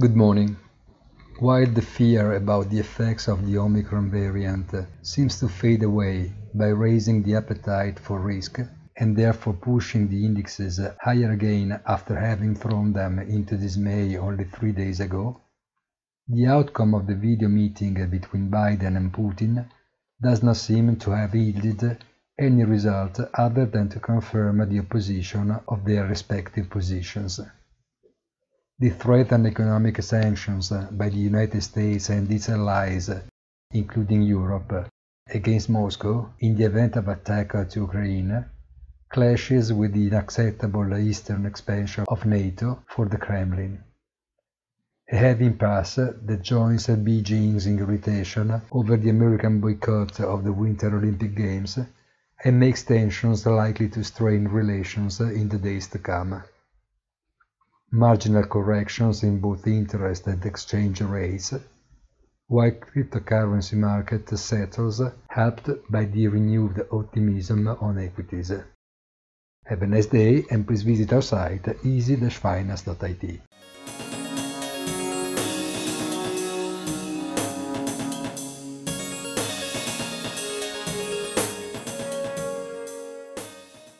Good morning. While the fear about the effects of the Omicron variant uh, seems to fade away by raising the appetite for risk and therefore pushing the indexes higher again after having thrown them into dismay only three days ago, the outcome of the video meeting between Biden and Putin does not seem to have yielded any result other than to confirm the opposition of their respective positions. The threatened economic sanctions by the United States and its allies, including Europe, against Moscow in the event of attack to Ukraine, clashes with the unacceptable eastern expansion of NATO for the Kremlin. A heavy impasse that joins Beijing's irritation over the American boycott of the Winter Olympic Games and makes tensions likely to strain relations in the days to come. Marginal corrections in both interest and exchange rates, while cryptocurrency market settles helped by the renewed optimism on equities. Have a nice day and please visit our site easy-finance.it.